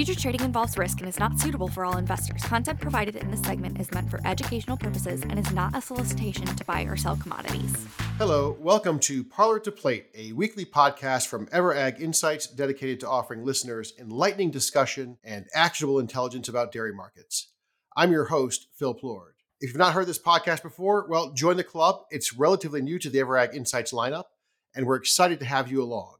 Future trading involves risk and is not suitable for all investors. Content provided in this segment is meant for educational purposes and is not a solicitation to buy or sell commodities. Hello, welcome to Parlor to Plate, a weekly podcast from Ever.Ag Insights dedicated to offering listeners enlightening discussion and actionable intelligence about dairy markets. I'm your host, Phil Plourd. If you've not heard this podcast before, well, join the club. It's relatively new to the Ever.Ag Insights lineup, and we're excited to have you along.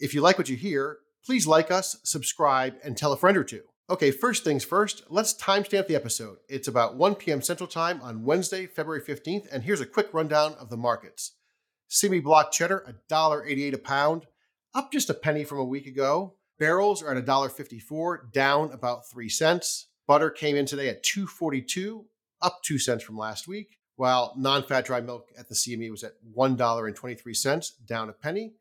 If you like what you hear, please like us, subscribe, and tell a friend or two. Okay, first things first, let's timestamp the episode. It's about 1 p.m. Central Time on Wednesday, February 15th, and here's a quick rundown of the markets. Semi block cheddar, $1.88 a pound, up just a penny from a week ago. Barrels are at $1.54, down about 3 cents. Butter came in today at 242, up 2 cents from last week, while non-fat dry milk at the CME was at $1.23, down a penny.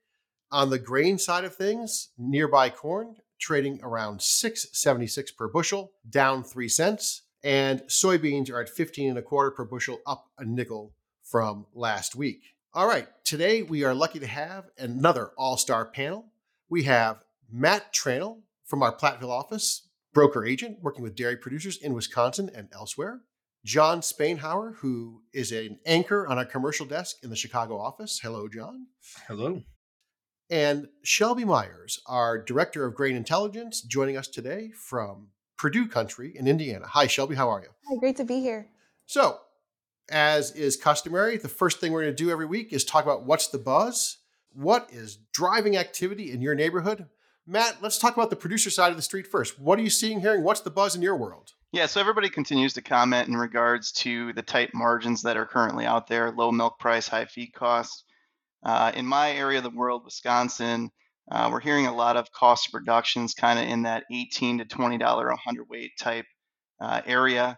On the grain side of things, nearby corn trading around 676 per bushel, down 3 cents, and soybeans are at 15 and a quarter per bushel, up a nickel from last week. All right, today we are lucky to have another all-star panel. We have Matt Tranel from our Platteville office, broker agent working with dairy producers in Wisconsin and elsewhere. Jon Spainhour, who is an anchor on our commercial desk in the Chicago office. Hello, Jon. Hello and Shelby Myers, our Director of Grain Intelligence, joining us today from Purdue Country in Indiana. Hi, Shelby. How are you? Hi, great to be here. So, as is customary, the first thing we're going to do every week is talk about what's the buzz, what is driving activity in your neighborhood. Matt, let's talk about the producer side of the street first. What are you seeing, hearing? What's the buzz in your world? Yeah, so everybody continues to comment in regards to the tight margins that are currently out there, low milk price, high feed costs. Uh, in my area of the world, Wisconsin, uh, we're hearing a lot of cost reductions kind of in that 18 to $20 a hundredweight type uh, area.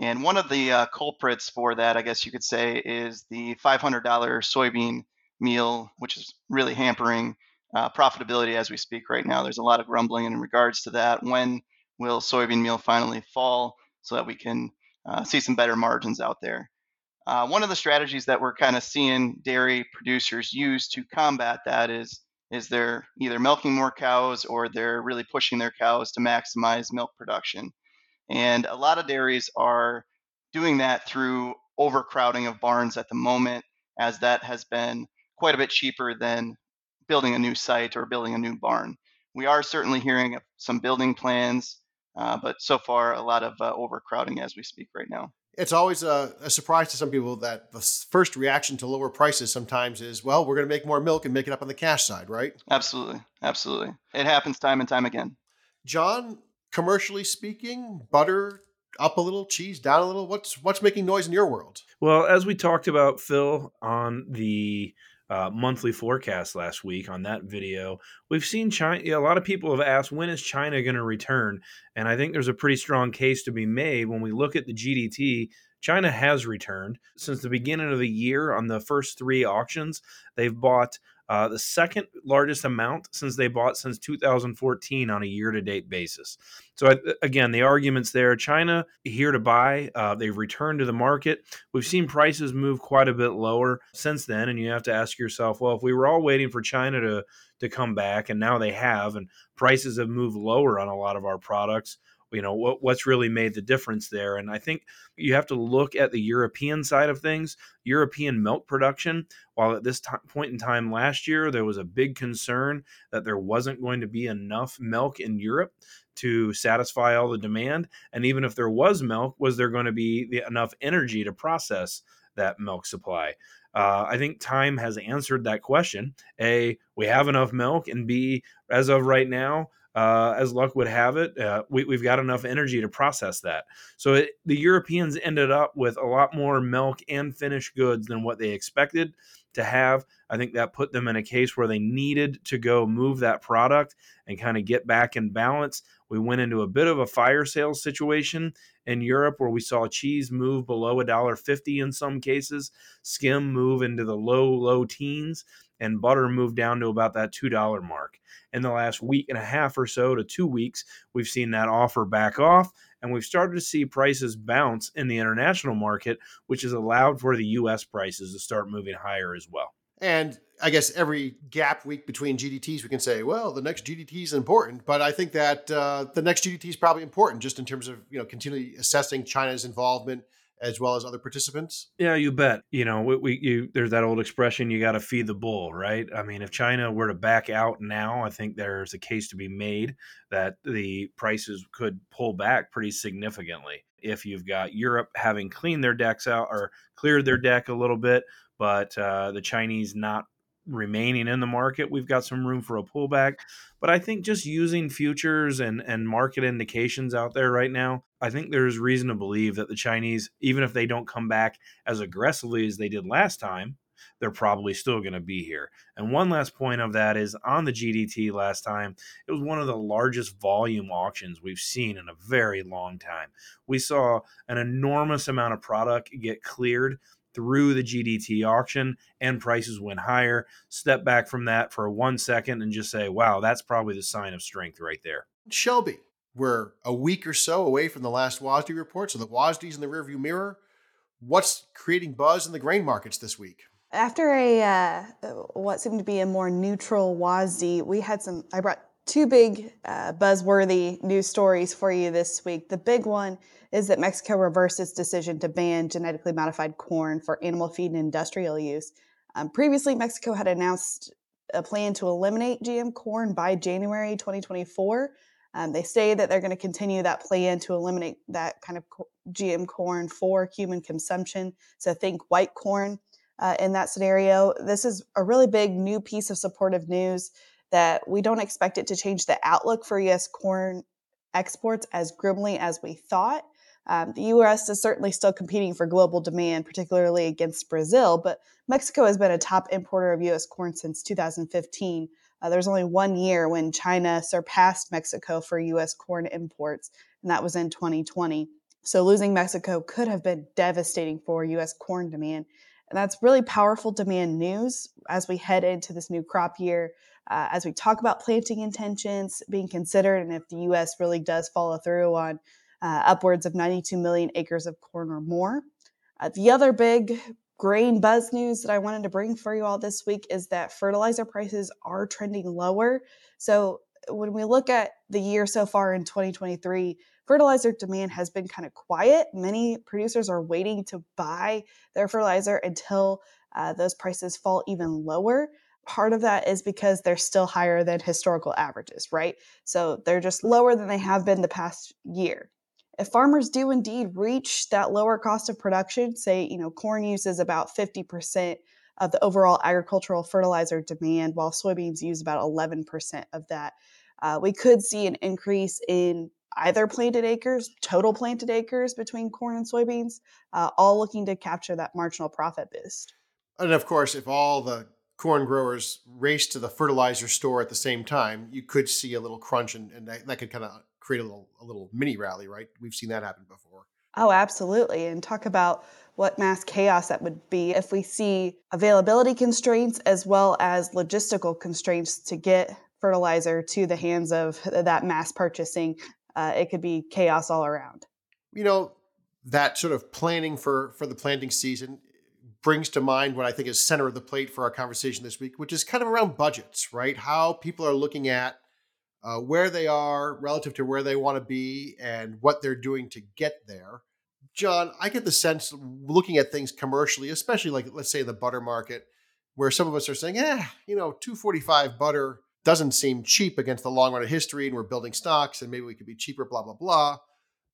And one of the uh, culprits for that, I guess you could say, is the $500 soybean meal, which is really hampering uh, profitability as we speak right now. There's a lot of grumbling in regards to that. When will soybean meal finally fall so that we can uh, see some better margins out there? Uh, one of the strategies that we're kind of seeing dairy producers use to combat that is is they're either milking more cows or they're really pushing their cows to maximize milk production. And a lot of dairies are doing that through overcrowding of barns at the moment, as that has been quite a bit cheaper than building a new site or building a new barn. We are certainly hearing some building plans, uh, but so far a lot of uh, overcrowding as we speak right now it's always a, a, surprise to some people that the first reaction to lower prices sometimes is, well, we're going to make more milk and make it up on the cash side, right? Absolutely. Absolutely. It happens time and time again. Jon, commercially speaking, butter up a little, cheese down a little. What's what's making noise in your world? Well, as we talked about, Phil, on the uh, monthly forecast last week on that video. We've seen China. A lot of people have asked when is China going to return, and I think there's a pretty strong case to be made when we look at the GDT. China has returned since the beginning of the year on the first three auctions. They've bought uh, the second largest amount since they bought since 2014 on a year to date basis. So, again, the arguments there China here to buy, uh, they've returned to the market. We've seen prices move quite a bit lower since then. And you have to ask yourself, well, if we were all waiting for China to, to come back and now they have, and prices have moved lower on a lot of our products, you know what, what's really made the difference there and i think you have to look at the european side of things european milk production while at this t- point in time last year there was a big concern that there wasn't going to be enough milk in europe to satisfy all the demand and even if there was milk was there going to be the, enough energy to process that milk supply uh, I think time has answered that question. A, we have enough milk, and B, as of right now, uh, as luck would have it, uh, we, have got enough energy to process that. So it, the Europeans ended up with a lot more milk and finished goods than what they expected to have. I think that put them in a case where they needed to go move that product and kind of get back in balance. We went into a bit of a fire sales situation in Europe where we saw cheese move below a dollar fifty in some cases, skim move into the low low teens, and butter moved down to about that two dollar mark in the last week and a half or so to two weeks, we've seen that offer back off. And we've started to see prices bounce in the international market, which has allowed for the U.S. prices to start moving higher as well. And I guess every gap week between GDTs, we can say, well, the next GDT is important. But I think that uh, the next GDT is probably important just in terms of you know continually assessing China's involvement as well as other participants. Yeah, you bet. You know, we, we you there's that old expression, you got to feed the bull, right? I mean, if China were to back out now, I think there's a case to be made that the prices could pull back pretty significantly. If you've got Europe having cleaned their decks out or cleared their deck a little bit, but uh, the Chinese not remaining in the market, we've got some room for a pullback. But I think just using futures and, and market indications out there right now, I think there's reason to believe that the Chinese, even if they don't come back as aggressively as they did last time, they're probably still going to be here. And one last point of that is on the GDT last time, it was one of the largest volume auctions we've seen in a very long time. We saw an enormous amount of product get cleared through the GDT auction and prices went higher. Step back from that for one second and just say, wow, that's probably the sign of strength right there. Shelby, we're a week or so away from the last WASDE report, so the WASDE's in the rearview mirror. What's creating buzz in the grain markets this week? After a uh, what seemed to be a more neutral WASDE, we had some. I brought two big uh, buzzworthy news stories for you this week. The big one is that Mexico reversed its decision to ban genetically modified corn for animal feed and industrial use. Um, previously, Mexico had announced a plan to eliminate GM corn by January 2024. Um, they say that they're going to continue that plan to eliminate that kind of GM corn for human consumption. So think white corn uh, in that scenario. This is a really big new piece of supportive news that we don't expect it to change the outlook for U.S. corn exports as grimly as we thought. Um, the U.S. is certainly still competing for global demand, particularly against Brazil, but Mexico has been a top importer of U.S. corn since 2015. Uh, there's only one year when China surpassed Mexico for U.S. corn imports, and that was in 2020. So losing Mexico could have been devastating for U.S. corn demand. And that's really powerful demand news as we head into this new crop year, uh, as we talk about planting intentions being considered, and if the U.S. really does follow through on uh, upwards of 92 million acres of corn or more. Uh, the other big grain buzz news that I wanted to bring for you all this week is that fertilizer prices are trending lower. So, when we look at the year so far in 2023, fertilizer demand has been kind of quiet. Many producers are waiting to buy their fertilizer until uh, those prices fall even lower. Part of that is because they're still higher than historical averages, right? So they're just lower than they have been the past year if farmers do indeed reach that lower cost of production, say, you know, corn uses about 50% of the overall agricultural fertilizer demand, while soybeans use about 11% of that, uh, we could see an increase in either planted acres, total planted acres between corn and soybeans, uh, all looking to capture that marginal profit boost. And of course, if all the corn growers race to the fertilizer store at the same time, you could see a little crunch, and, and that, that could kind of create a little a little mini rally, right? We've seen that happen before. Oh, absolutely. And talk about what mass chaos that would be if we see availability constraints as well as logistical constraints to get fertilizer to the hands of that mass purchasing. Uh, it could be chaos all around. You know, that sort of planning for for the planting season brings to mind what I think is center of the plate for our conversation this week, which is kind of around budgets, right? How people are looking at uh, where they are relative to where they want to be and what they're doing to get there. John, I get the sense looking at things commercially, especially like let's say the butter market, where some of us are saying, "Yeah, you know, 245 butter doesn't seem cheap against the long run of history, and we're building stocks, and maybe we could be cheaper." Blah blah blah.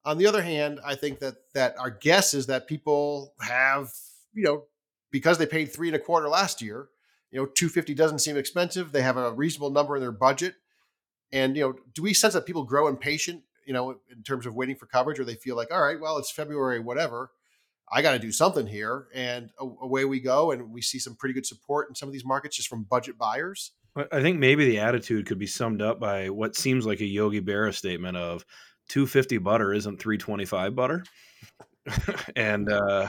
On the other hand, I think that that our guess is that people have, you know, because they paid three and a quarter last year, you know, 250 doesn't seem expensive. They have a reasonable number in their budget and you know, do we sense that people grow impatient, you know, in terms of waiting for coverage, or they feel like, all right, well, it's February, whatever. I got to do something here, and away we go. And we see some pretty good support in some of these markets just from budget buyers. I think maybe the attitude could be summed up by what seems like a Yogi Berra statement of 250 butter isn't 325 butter. and uh,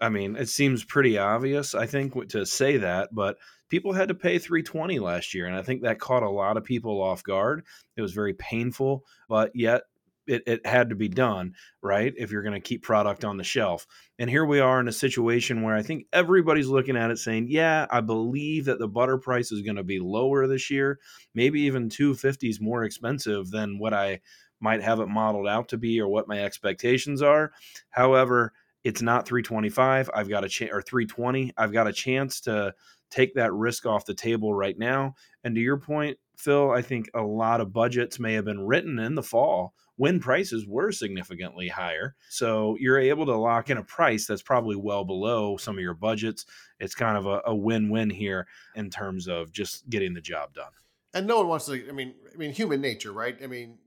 I mean, it seems pretty obvious, I think, to say that, but people had to pay 320 last year and i think that caught a lot of people off guard it was very painful but yet it, it had to be done, right? If you're going to keep product on the shelf. And here we are in a situation where I think everybody's looking at it saying, yeah, I believe that the butter price is going to be lower this year. Maybe even 250 is more expensive than what I might have it modeled out to be or what my expectations are. However, it's not 325. I've got a chance or 320. I've got a chance to take that risk off the table right now. And to your point, Phil, I think a lot of budgets may have been written in the fall when prices were significantly higher. So you're able to lock in a price that's probably well below some of your budgets. It's kind of a, a win-win here in terms of just getting the job done. And no one wants to. I mean, I mean, human nature, right? I mean,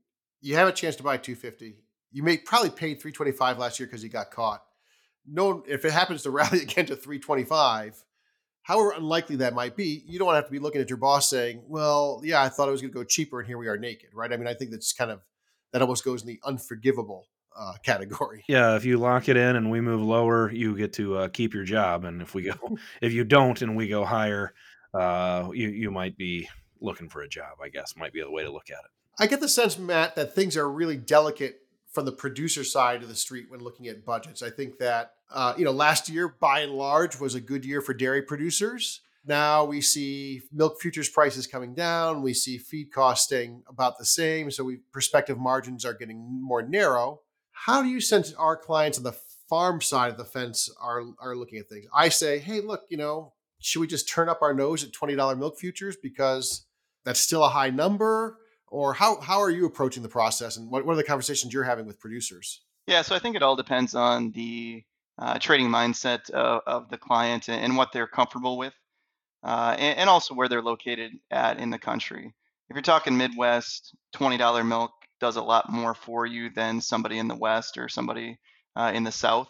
you have a chance to buy 250. You may probably paid 325 last year because you got caught. No, if it happens to rally again to 325, however unlikely that might be, you don't have to be looking at your boss saying, "Well, yeah, I thought it was going to go cheaper, and here we are naked." Right? I mean, I think that's kind of that almost goes in the unforgivable uh, category. Yeah, if you lock it in and we move lower, you get to uh, keep your job, and if we go, if you don't and we go higher, uh, you you might be looking for a job. I guess might be the way to look at it. I get the sense, Matt, that things are really delicate from the producer side of the street when looking at budgets. I think that uh, you know last year, by and large, was a good year for dairy producers. Now we see milk futures prices coming down. We see feed costs staying about the same. So we prospective margins are getting more narrow. How do you sense our clients on the farm side of the fence are are looking at things? I say, hey, look, you know, should we just turn up our nose at twenty dollar milk futures because that's still a high number? or how how are you approaching the process and what, what are the conversations you're having with producers yeah so i think it all depends on the uh, trading mindset of, of, the client and, and, what they're comfortable with uh, and, and, also where they're located at in the country. If you're talking midwest $20 milk does a lot more for you than somebody in the west or somebody uh, in the south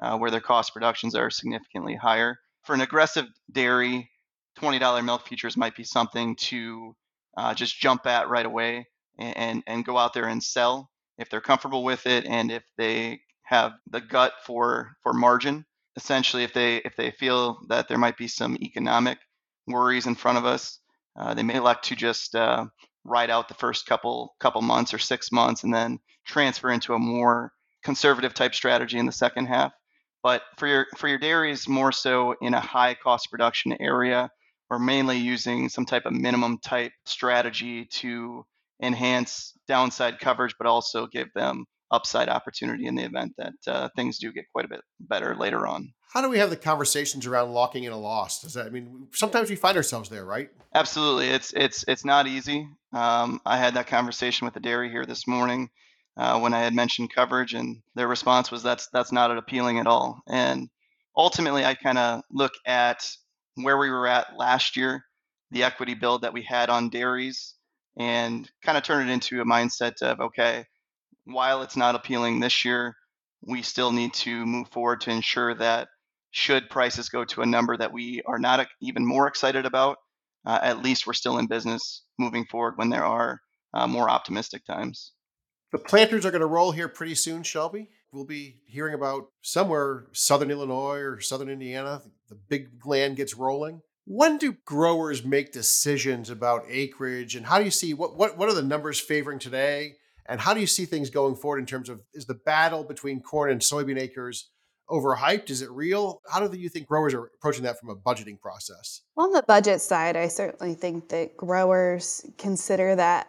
uh, where their cost productions are significantly higher. For an aggressive dairy $20 milk futures might be something to uh, just jump at right away and, and go out there and sell if they're comfortable with it and if they have the gut for for margin essentially if they if they feel that there might be some economic worries in front of us uh, they may elect to just uh, ride out the first couple couple months or six months and then transfer into a more conservative type strategy in the second half. But for your for your dairies more so in a high cost production area we're mainly using some type of minimum type strategy to enhance downside coverage, but also give them upside opportunity in the event that uh, things do get quite a bit better later on. How do we have the conversations around locking in a loss? Does that I mean sometimes we find ourselves there, right? Absolutely, it's it's it's not easy. Um, I had that conversation with the dairy here this morning uh, when I had mentioned coverage, and their response was that's that's not appealing at all. And ultimately, I kind of look at where we were at last year, the equity build that we had on dairies, and kind of turn it into a mindset of okay, while it's not appealing this year, we still need to move forward to ensure that should prices go to a number that we are not even more excited about, uh, at least we're still in business moving forward when there are uh, more optimistic times. The planters are going to roll here pretty soon, Shelby. We'll be hearing about somewhere southern Illinois or southern Indiana. The big land gets rolling. When do growers make decisions about acreage, and how do you see what what what are the numbers favoring today, and how do you see things going forward in terms of is the battle between corn and soybean acres overhyped? Is it real? How do you think growers are approaching that from a budgeting process? Well, on the budget side, I certainly think that growers consider that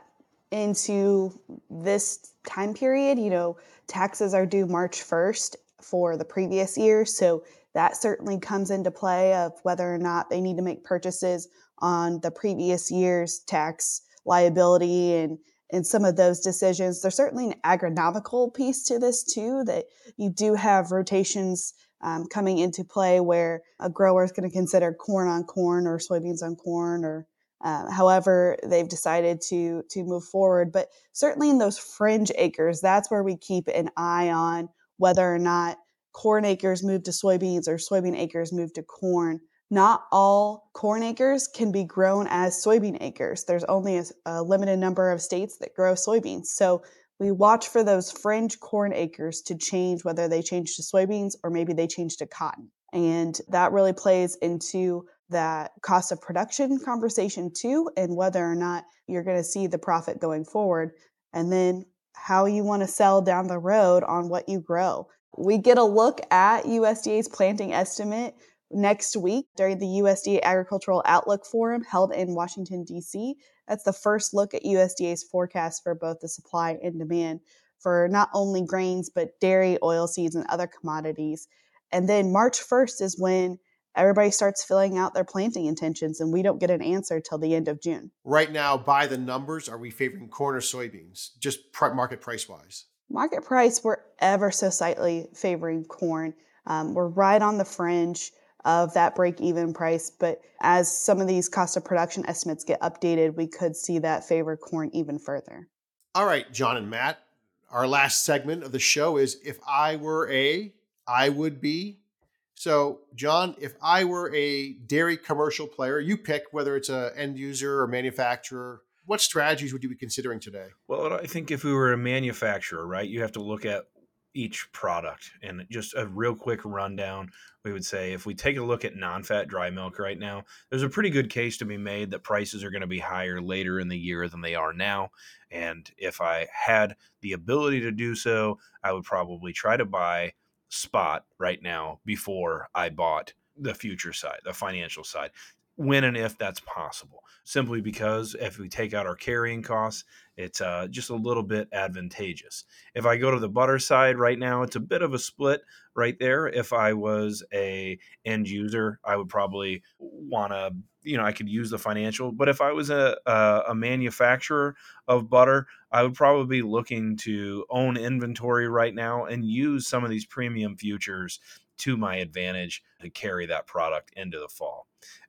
into this time period. You know, taxes are due March 1st for the previous year. So that certainly comes into play of whether or not they need to make purchases on the previous year's tax liability and and some of those decisions. There's certainly an agronomical piece to this too, that you do have rotations um, coming into play where a grower is going to consider corn on corn or soybeans on corn or uh, however they've decided to to move forward but certainly in those fringe acres that's where we keep an eye on whether or not corn acres move to soybeans or soybean acres move to corn not all corn acres can be grown as soybean acres there's only a, a limited number of states that grow soybeans so we watch for those fringe corn acres to change whether they change to soybeans or maybe they change to cotton and that really plays into that cost of production conversation too, and whether or not you're going to see the profit going forward. And then how you want to sell down the road on what you grow. We get a look at USDA's planting estimate next week during the USDA Agricultural Outlook Forum held in Washington, D.C. That's the first look at USDA's forecast for both the supply and demand for not only grains, but dairy, oilseeds, and other commodities. And then March 1st is when everybody starts filling out their planting intentions, and we don't get an answer till the end of June. Right now, by the numbers, are we favoring corn or soybeans, just market price wise? Market price, we're ever so slightly favoring corn. Um, we're right on the fringe of that break even price. But as some of these cost of production estimates get updated, we could see that favor corn even further. All right, Jon and Matt, our last segment of the show is If I Were A, I Would Be. So, Jon, if I were a dairy commercial player, you pick whether it's an end user or manufacturer. What strategies would you be considering today? Well, I think if we were a manufacturer, right, you have to look at each product and just a real quick rundown we would say if we take a look at non-fat dry milk right now there's a pretty good case to be made that prices are going to be higher later in the year than they are now and if i had the ability to do so i would probably try to buy spot right now before i bought the future side the financial side when and if that's possible simply because if we take out our carrying costs it's uh, just a little bit advantageous. If I go to the butter side right now, it's a bit of a split right there. If I was a end user, I would probably want to, you know, I could use the financial. But if I was a, a, a manufacturer of butter, I would probably be looking to own inventory right now and use some of these premium futures to my advantage to carry that product into the fall.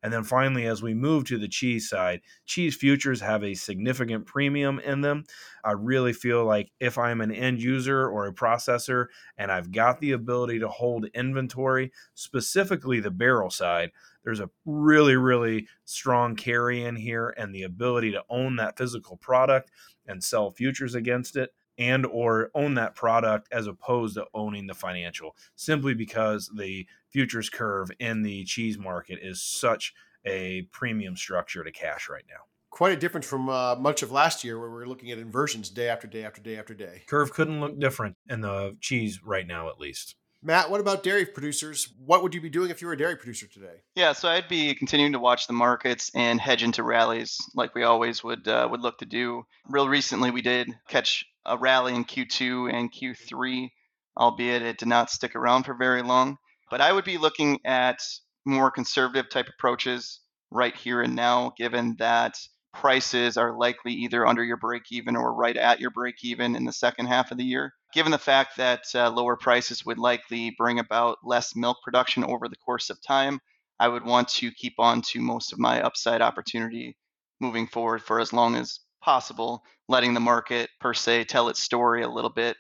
And then finally, as we move to the cheese side, cheese futures have a significant premium in them. I really feel like if I'm an end user or a processor and I've got the ability to hold inventory, specifically the barrel side, there's a really, really strong carry in here and the ability to own that physical product and sell futures against it and or own that product as opposed to owning the financial simply because the futures curve in the cheese market is such a premium structure to cash right now quite a difference from uh, much of last year where we are looking at inversions day after day after day after day curve couldn't look different in the cheese right now at least Matt, what about dairy producers? What would you be doing if you were a dairy producer today? Yeah, so I'd be continuing to watch the markets and hedge into rallies like we always would uh, would look to do. Real recently, we did catch a rally in Q2 and Q3, albeit it did not stick around for very long. But I would be looking at more conservative type approaches right here and now, given that prices are likely either under your break even or right at your break even in the second half of the year. Given the fact that uh, lower prices would likely bring about less milk production over the course of time, I would want to keep on to most of my upside opportunity moving forward for as long as possible, letting the market per se tell its story a little bit.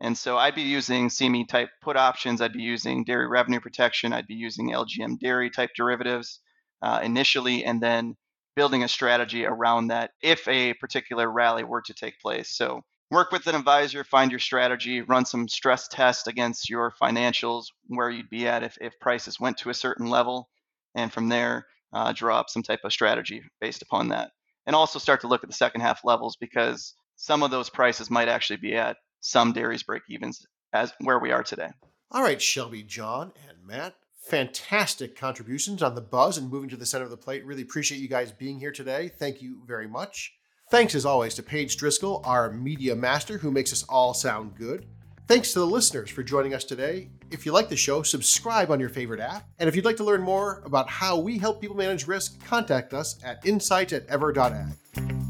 And so I'd be using CME type put options. I'd be using dairy revenue protection. I'd be using LGM dairy type derivatives uh, initially, and then building a strategy around that if a particular rally were to take place. So work with an advisor, find your strategy, run some stress tests against your financials, where you'd be at if, if prices went to a certain level, and from there, uh, draw up some type of strategy based upon that and also start to look at the second half levels because some of those prices might actually be at some dairies break evens as where we are today. All right, Shelby, Jon, and Matt, fantastic contributions on the buzz and moving to the center of the plate. Really appreciate you guys being here today. Thank you very much. Thanks as always to Paige Driscoll, our media master, who makes us all sound good. Thanks to the listeners for joining us today. If you like the show, subscribe on your favorite app. And if you'd like to learn more about how we help people manage risk, contact us at insight at ever.ag.